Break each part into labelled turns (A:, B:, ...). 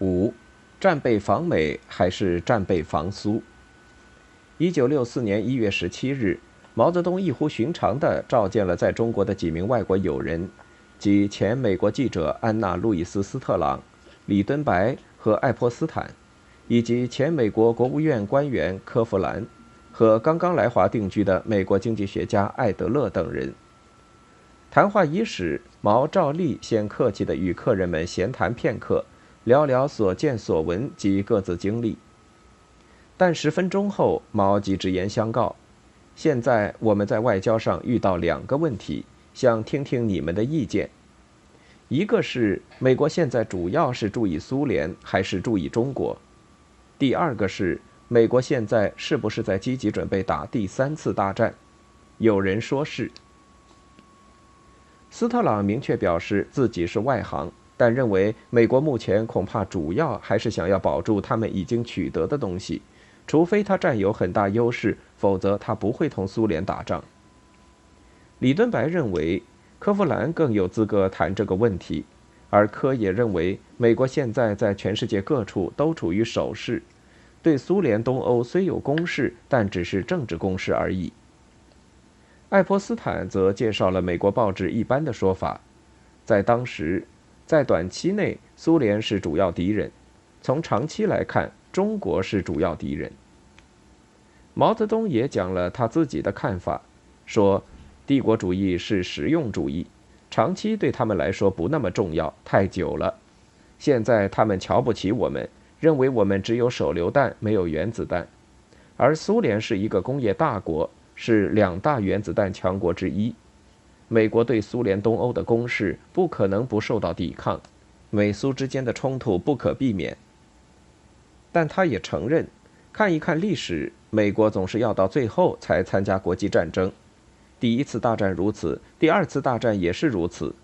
A: 五，战备防美还是战备防苏？一九六四年一月十七日，毛泽东异乎寻常地召见了在中国的几名外国友人，即前美国记者安娜·路易斯·斯特朗、李敦白和爱泼斯坦，以及前美国国务院官员科弗兰和刚刚来华定居的美国经济学家艾德勒等人。谈话伊始，毛照例先客气地与客人们闲谈片刻。聊聊所见所闻及各自经历。但十分钟后，毛即直言相告：“现在我们在外交上遇到两个问题，想听听你们的意见。一个是美国现在主要是注意苏联还是注意中国？第二个是美国现在是不是在积极准备打第三次大战？有人说是。斯特朗明确表示自己是外行。”但认为美国目前恐怕主要还是想要保住他们已经取得的东西，除非他占有很大优势，否则他不会同苏联打仗。李敦白认为科夫兰更有资格谈这个问题，而科也认为美国现在在全世界各处都处于守势，对苏联东欧虽有攻势，但只是政治攻势而已。爱泼斯坦则介绍了美国报纸一般的说法，在当时。在短期内，苏联是主要敌人；从长期来看，中国是主要敌人。毛泽东也讲了他自己的看法，说：“帝国主义是实用主义，长期对他们来说不那么重要，太久了。现在他们瞧不起我们，认为我们只有手榴弹，没有原子弹。而苏联是一个工业大国，是两大原子弹强国之一。”美国对苏联东欧的攻势不可能不受到抵抗，美苏之间的冲突不可避免。但他也承认，看一看历史，美国总是要到最后才参加国际战争。第一次大战如此，第二次大战也是如此。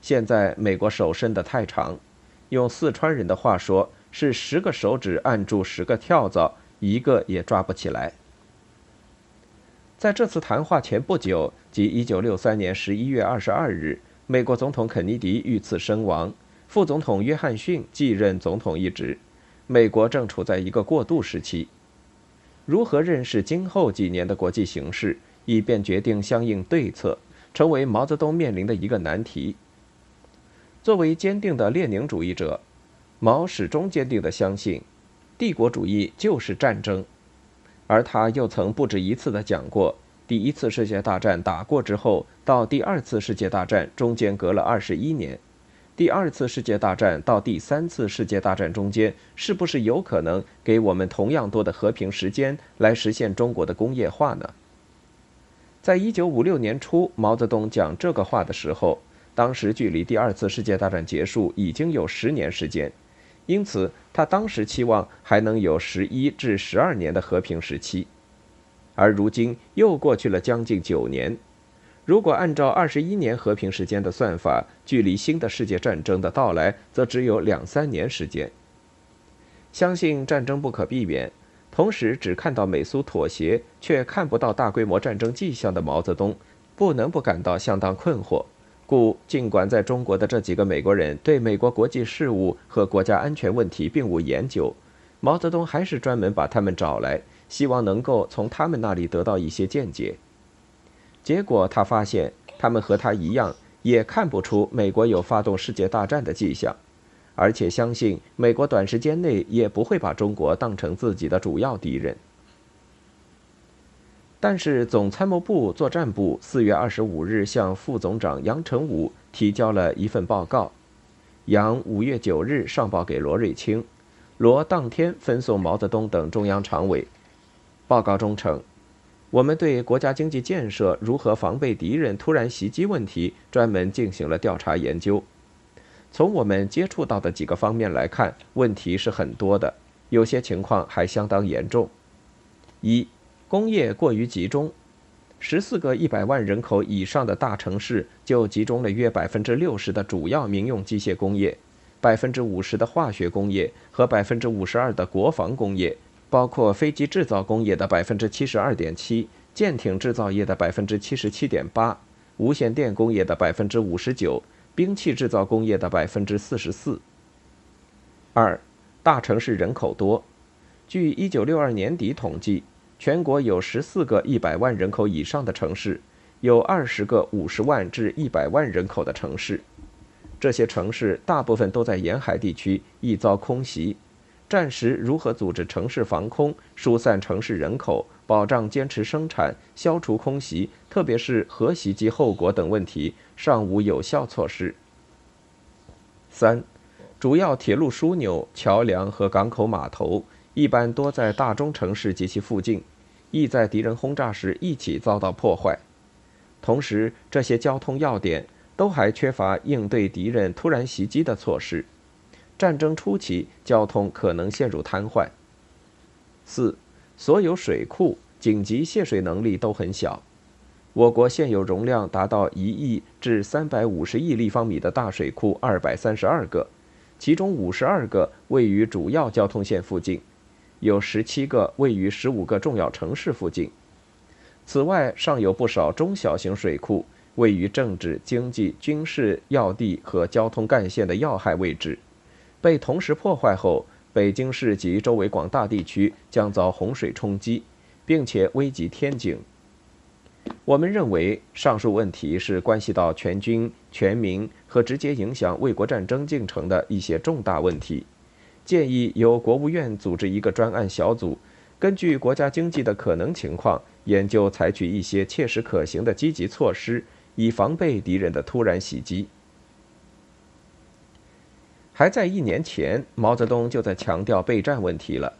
A: 现在美国手伸得太长，用四川人的话说，是十个手指按住十个跳蚤，一个也抓不起来。在这次谈话前不久，即1963年11月22日，美国总统肯尼迪遇刺身亡，副总统约翰逊继任总统一职。美国正处在一个过渡时期，如何认识今后几年的国际形势，以便决定相应对策，成为毛泽东面临的一个难题。作为坚定的列宁主义者，毛始终坚定地相信，帝国主义就是战争。而他又曾不止一次地讲过，第一次世界大战打过之后，到第二次世界大战中间隔了二十一年，第二次世界大战到第三次世界大战中间，是不是有可能给我们同样多的和平时间来实现中国的工业化呢？在一九五六年初，毛泽东讲这个话的时候，当时距离第二次世界大战结束已经有十年时间。因此，他当时期望还能有十一至十二年的和平时期，而如今又过去了将近九年。如果按照二十一年和平时间的算法，距离新的世界战争的到来则只有两三年时间。相信战争不可避免，同时只看到美苏妥协，却看不到大规模战争迹象的毛泽东，不能不感到相当困惑。故尽管在中国的这几个美国人对美国国际事务和国家安全问题并无研究，毛泽东还是专门把他们找来，希望能够从他们那里得到一些见解。结果他发现，他们和他一样，也看不出美国有发动世界大战的迹象，而且相信美国短时间内也不会把中国当成自己的主要敌人。但是，总参谋部作战部四月二十五日向副总长杨成武提交了一份报告，杨五月九日上报给罗瑞卿，罗当天分送毛泽东等中央常委。报告中称，我们对国家经济建设如何防备敌人突然袭击问题专门进行了调查研究。从我们接触到的几个方面来看，问题是很多的，有些情况还相当严重。一工业过于集中，十四个一百万人口以上的大城市就集中了约百分之六十的主要民用机械工业，百分之五十的化学工业和百分之五十二的国防工业，包括飞机制造工业的百分之七十二点七，舰艇制造业的百分之七十七点八，无线电工业的百分之五十九，兵器制造工业的百分之四十四。二，大城市人口多。据1962年底统计，全国有14个100万人口以上的城市，有20个50万至100万人口的城市。这些城市大部分都在沿海地区，易遭空袭。战时如何组织城市防空、疏散城市人口、保障坚持生产、消除空袭，特别是核袭击后果等问题，尚无有效措施。三，主要铁路枢纽、桥梁和港口码头一般多在大中城市及其附近，易在敌人轰炸时一起遭到破坏。同时，这些交通要点都还缺乏应对敌人突然袭击的措施。战争初期，交通可能陷入瘫痪。四，所有水库紧急泄水能力都很小。我国现有容量达到一亿至三百五十亿立方米的大水库二百三十二个，其中五十二个位于主要交通线附近，有十七个位于十五个重要城市附近。此外，尚有不少中小型水库位于政治、经济、军事要地和交通干线的要害位置。被同时破坏后，北京市及周围广大地区将遭洪水冲击，并且危及天井。我们认为，上述问题是关系到全军全民和直接影响卫国战争进程的一些重大问题，建议由国务院组织一个专案小组，根据国家经济的可能情况，研究采取一些切实可行的积极措施，以防备敌人的突然袭击。还在一年前，毛泽东就在强调备战问题了。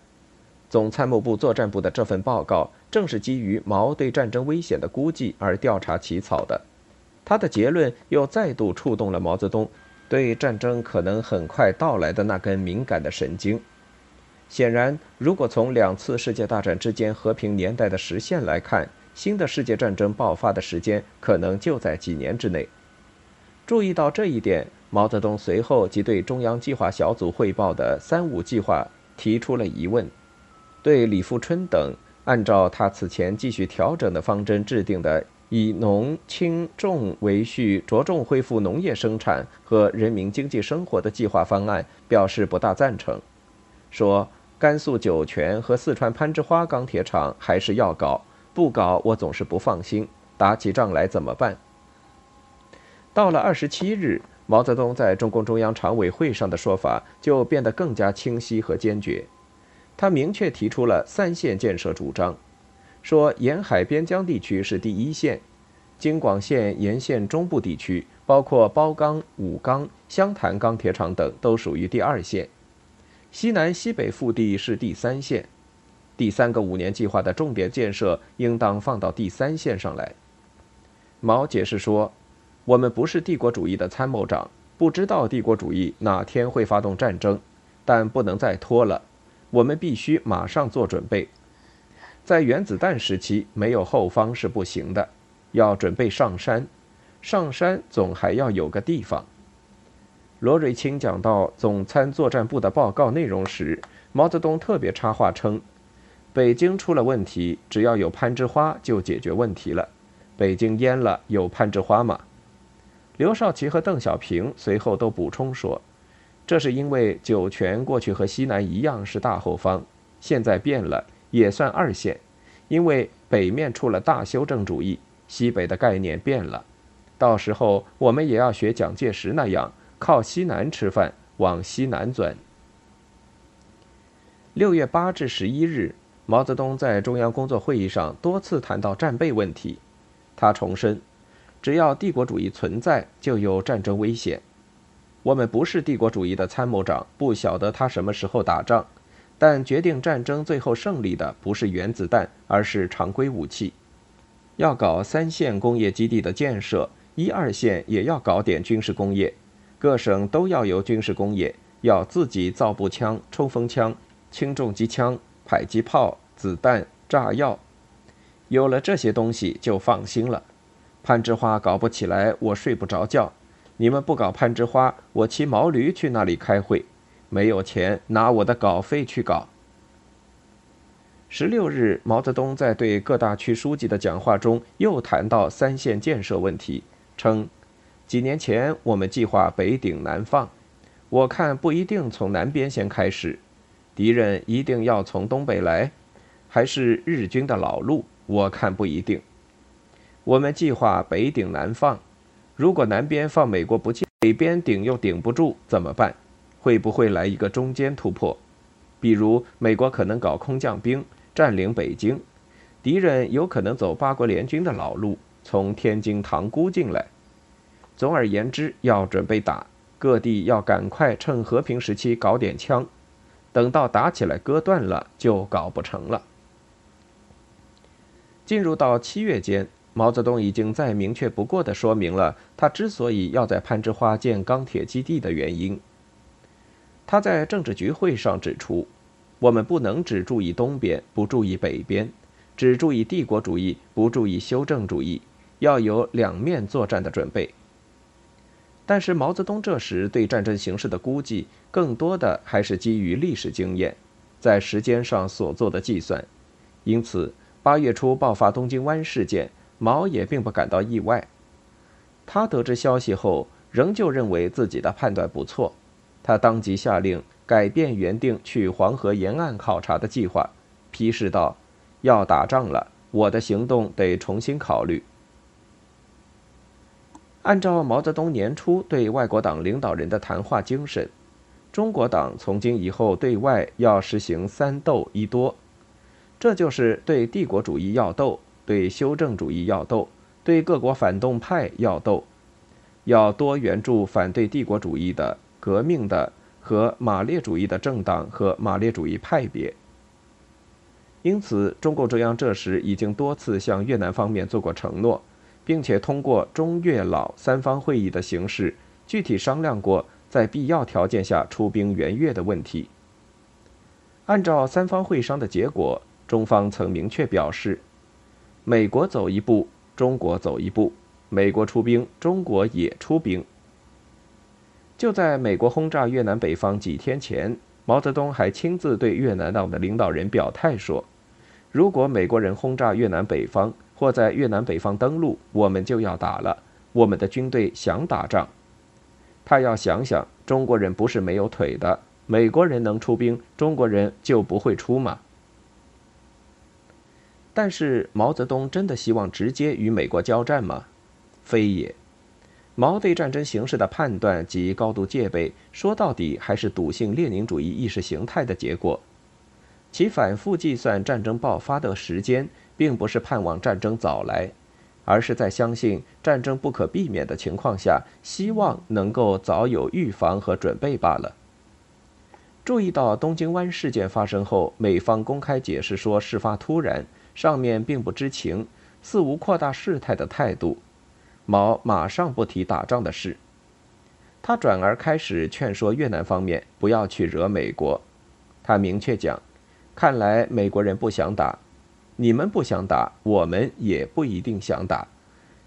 A: 总参谋部作战部的这份报告正是基于毛对战争危险的估计而调查起草的。他的结论又再度触动了毛泽东对战争可能很快到来的那根敏感的神经。显然，如果从两次世界大战之间和平年代的时线来看，新的世界战争爆发的时间可能就在几年之内。注意到这一点。毛泽东随后即对中央计划小组汇报的“三五”计划提出了疑问，对李富春等按照他此前继续调整的方针制定的以农轻重为序、着重恢复农业生产和人民经济生活的计划方案表示不大赞成，说甘肃酒泉和四川攀枝花钢铁厂还是要搞，不搞我总是不放心，打起仗来怎么办？到了二十七日。毛泽东在中共中央常委会上的说法就变得更加清晰和坚决，他明确提出了三线建设主张，说沿海边疆地区是第一线，京广线沿线中部地区，包括包钢、武钢、湘潭钢铁厂等，都属于第二线，西南西北腹地是第三线，第三个五年计划的重点建设应当放到第三线上来。毛解释说。我们不是帝国主义的参谋长，不知道帝国主义哪天会发动战争，但不能再拖了。我们必须马上做准备。在原子弹时期，没有后方是不行的，要准备上山。上山总还要有个地方。罗瑞卿讲到总参作战部的报告内容时，毛泽东特别插话称：“北京出了问题，只要有攀枝花就解决问题了。北京淹了，有攀枝花吗？”刘少奇和邓小平随后都补充说：“这是因为酒泉过去和西南一样是大后方，现在变了，也算二线。因为北面出了大修正主义，西北的概念变了。到时候我们也要学蒋介石那样，靠西南吃饭，往西南钻。”六月八至十一日，毛泽东在中央工作会议上多次谈到战备问题，他重申。只要帝国主义存在，就有战争危险。我们不是帝国主义的参谋长，不晓得他什么时候打仗。但决定战争最后胜利的不是原子弹，而是常规武器。要搞三线工业基地的建设，一二线也要搞点军事工业。各省都要有军事工业，要自己造步枪、冲锋枪、轻重机枪、迫击炮、子弹、炸药。有了这些东西，就放心了。攀枝花搞不起来，我睡不着觉。你们不搞攀枝花，我骑毛驴去那里开会。没有钱，拿我的稿费去搞。十六日，毛泽东在对各大区书记的讲话中又谈到三线建设问题，称：几年前我们计划北顶南放，我看不一定从南边先开始。敌人一定要从东北来，还是日军的老路？我看不一定。我们计划北顶南放，如果南边放美国不进，北边顶又顶不住，怎么办？会不会来一个中间突破？比如美国可能搞空降兵占领北京，敌人有可能走八国联军的老路，从天津塘沽进来。总而言之，要准备打，各地要赶快趁和平时期搞点枪。等到打起来割断了，就搞不成了。进入到七月间，毛泽东已经再明确不过的说明了他之所以要在攀枝花建钢铁基地的原因。他在政治局会上指出，我们不能只注意东边，不注意北边；只注意帝国主义，不注意修正主义，要有两面作战的准备。但是毛泽东这时对战争形势的估计，更多的还是基于历史经验，在时间上所做的计算。因此，八月初爆发东京湾事件，毛也并不感到意外。他得知消息后，仍旧认为自己的判断不错。他当即下令改变原定去黄河沿岸考察的计划，批示道：“要打仗了，我的行动得重新考虑。”按照毛泽东年初对外国党领导人的谈话精神，中国党从今以后对外要实行“三斗一多”，这就是对帝国主义要斗，对修正主义要斗，对各国反动派要斗，要多援助反对帝国主义的、革命的和马列主义的政党和马列主义派别。因此，中共中央这时已经多次向越南方面做过承诺。并且通过中越老三方会议的形式，具体商量过在必要条件下出兵援越的问题。按照三方会商的结果，中方曾明确表示：美国走一步，中国走一步；美国出兵，中国也出兵。就在美国轰炸越南北方几天前，毛泽东还亲自对越南党的领导人表态说：如果美国人轰炸越南北方，或在越南北方登陆，我们就要打了。我们的军队想打仗，他要想想，中国人不是没有腿的，美国人能出兵，中国人就不会出吗？但是毛泽东真的希望直接与美国交战吗？非也。毛对战争形势的判断及高度戒备，说到底还是笃信列宁主义意识形态的结果。其反复计算战争爆发的时间。并不是盼望战争早来，而是在相信战争不可避免的情况下，希望能够早有预防和准备罢了。注意到东京湾事件发生后，美方公开解释说事发突然，上面并不知情，似无扩大事态的态度，毛马上不提打仗的事，他转而开始劝说越南方面不要去惹美国。他明确讲，看来美国人不想打。你们不想打，我们也不一定想打，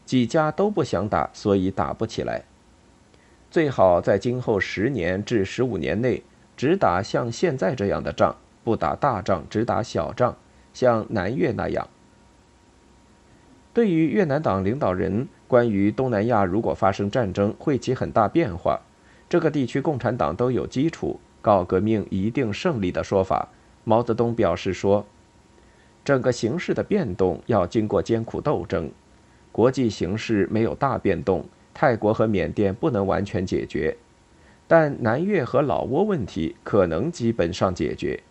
A: 几家都不想打，所以打不起来。最好在今后十年至十五年内，只打像现在这样的仗，不打大仗，只打小仗，像南越那样。对于越南党领导人关于东南亚如果发生战争会起很大变化，这个地区共产党都有基础，搞革命一定胜利的说法，毛泽东表示说。整个形势的变动要经过艰苦斗争，国际形势没有大变动，泰国和缅甸不能完全解决，但南越和老挝问题可能基本上解决。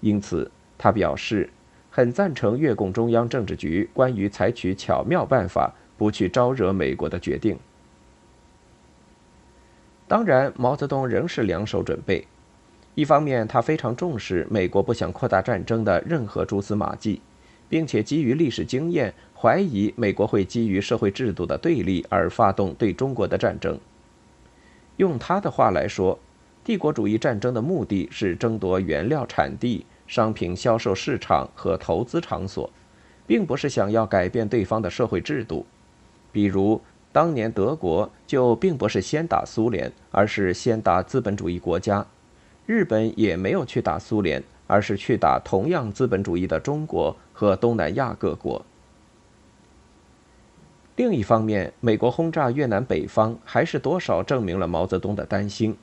A: 因此，他表示很赞成越共中央政治局关于采取巧妙办法不去招惹美国的决定。当然，毛泽东仍是两手准备。一方面，他非常重视美国不想扩大战争的任何蛛丝马迹，并且基于历史经验，怀疑美国会基于社会制度的对立而发动对中国的战争。用他的话来说，帝国主义战争的目的是争夺原料产地、商品销售市场和投资场所，并不是想要改变对方的社会制度。比如，当年德国就并不是先打苏联，而是先打资本主义国家。日本也没有去打苏联，而是去打同样资本主义的中国和东南亚各国。另一方面，美国轰炸越南北方，还是多少证明了毛泽东的担心，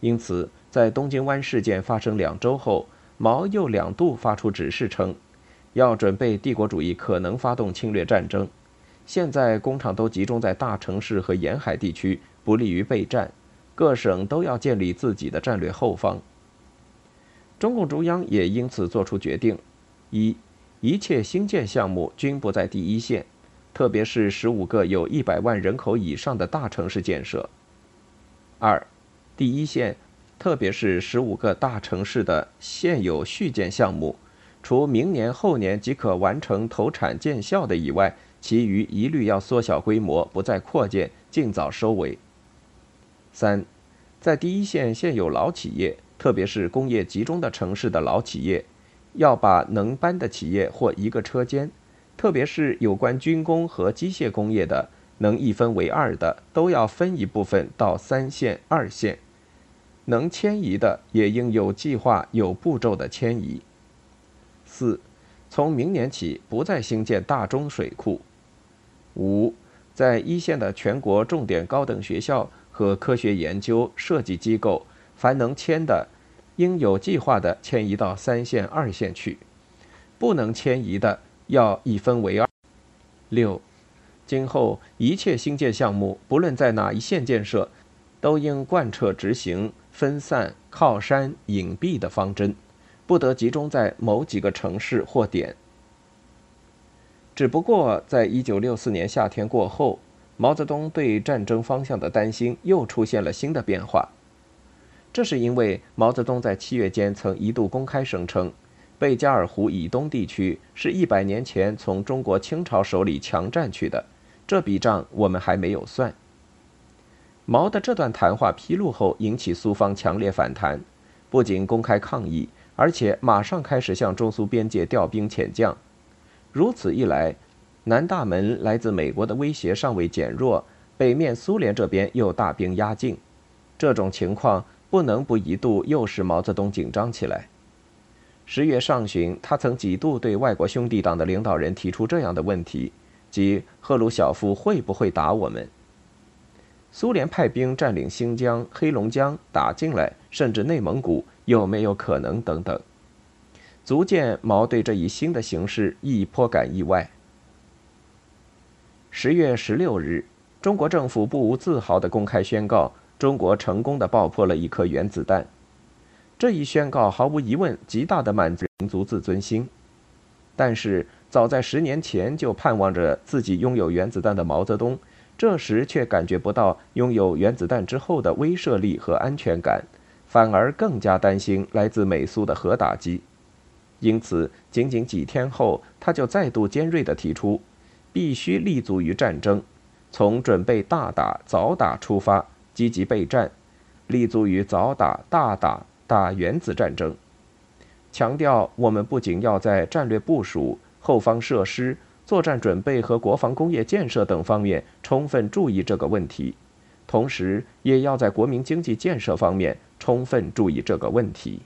A: 因此，在东京湾事件发生两周后，毛又两度发出指示称，要准备帝国主义可能发动侵略战争。现在工厂都集中在大城市和沿海地区，不利于备战。各省都要建立自己的战略后方。中共中央也因此作出决定：一，一切新建项目均不在第一线，特别是十五个有一百万人口以上的大城市建设；二，第一线，特别是十五个大城市的现有续建项目，除明年后年即可完成投产见效的以外，其余一律要缩小规模，不再扩建，尽早收尾。三，在第一线现有老企业，特别是工业集中的城市的老企业，要把能搬的企业或一个车间，特别是有关军工和机械工业的，能一分为二的，都要分一部分到三线、二线。能迁移的，也应有计划、有步骤的迁移。四，从明年起不再兴建大中水库。五，在一线的全国重点高等学校。和科学研究设计机构，凡能迁的，应有计划的迁移到三线、二线去；不能迁移的，要一分为二。六，今后一切新建项目，不论在哪一线建设，都应贯彻执行分散、靠山、隐蔽的方针，不得集中在某几个城市或点。只不过，在一九六四年夏天过后。毛泽东对战争方向的担心又出现了新的变化，这是因为毛泽东在七月间曾一度公开声称，贝加尔湖以东地区是一百年前从中国清朝手里强占去的，这笔账我们还没有算。毛的这段谈话披露后，引起苏方强烈反弹，不仅公开抗议，而且马上开始向中苏边界调兵遣将，如此一来。南大门来自美国的威胁尚未减弱，北面苏联这边又大兵压境，这种情况不能不一度诱使毛泽东紧张起来。十月上旬，他曾几度对外国兄弟党的领导人提出这样的问题，即赫鲁晓夫会不会打我们？苏联派兵占领新疆、黑龙江，打进来，甚至内蒙古，有没有可能？等等，足见毛对这一新的形势亦颇感意外。十月十六日，中国政府不无自豪地公开宣告，中国成功地爆破了一颗原子弹。这一宣告毫无疑问极大地满足民族自尊心。但是，早在十年前就盼望着自己拥有原子弹的毛泽东，这时却感觉不到拥有原子弹之后的威慑力和安全感，反而更加担心来自美苏的核打击。因此，仅仅几天后，他就再度尖锐地提出。必须立足于战争，从准备大打早打出发，积极备战，立足于早打大打打原子战争。强调我们不仅要在战略部署、后方设施、作战准备和国防工业建设等方面充分注意这个问题，同时也要在国民经济建设方面充分注意这个问题。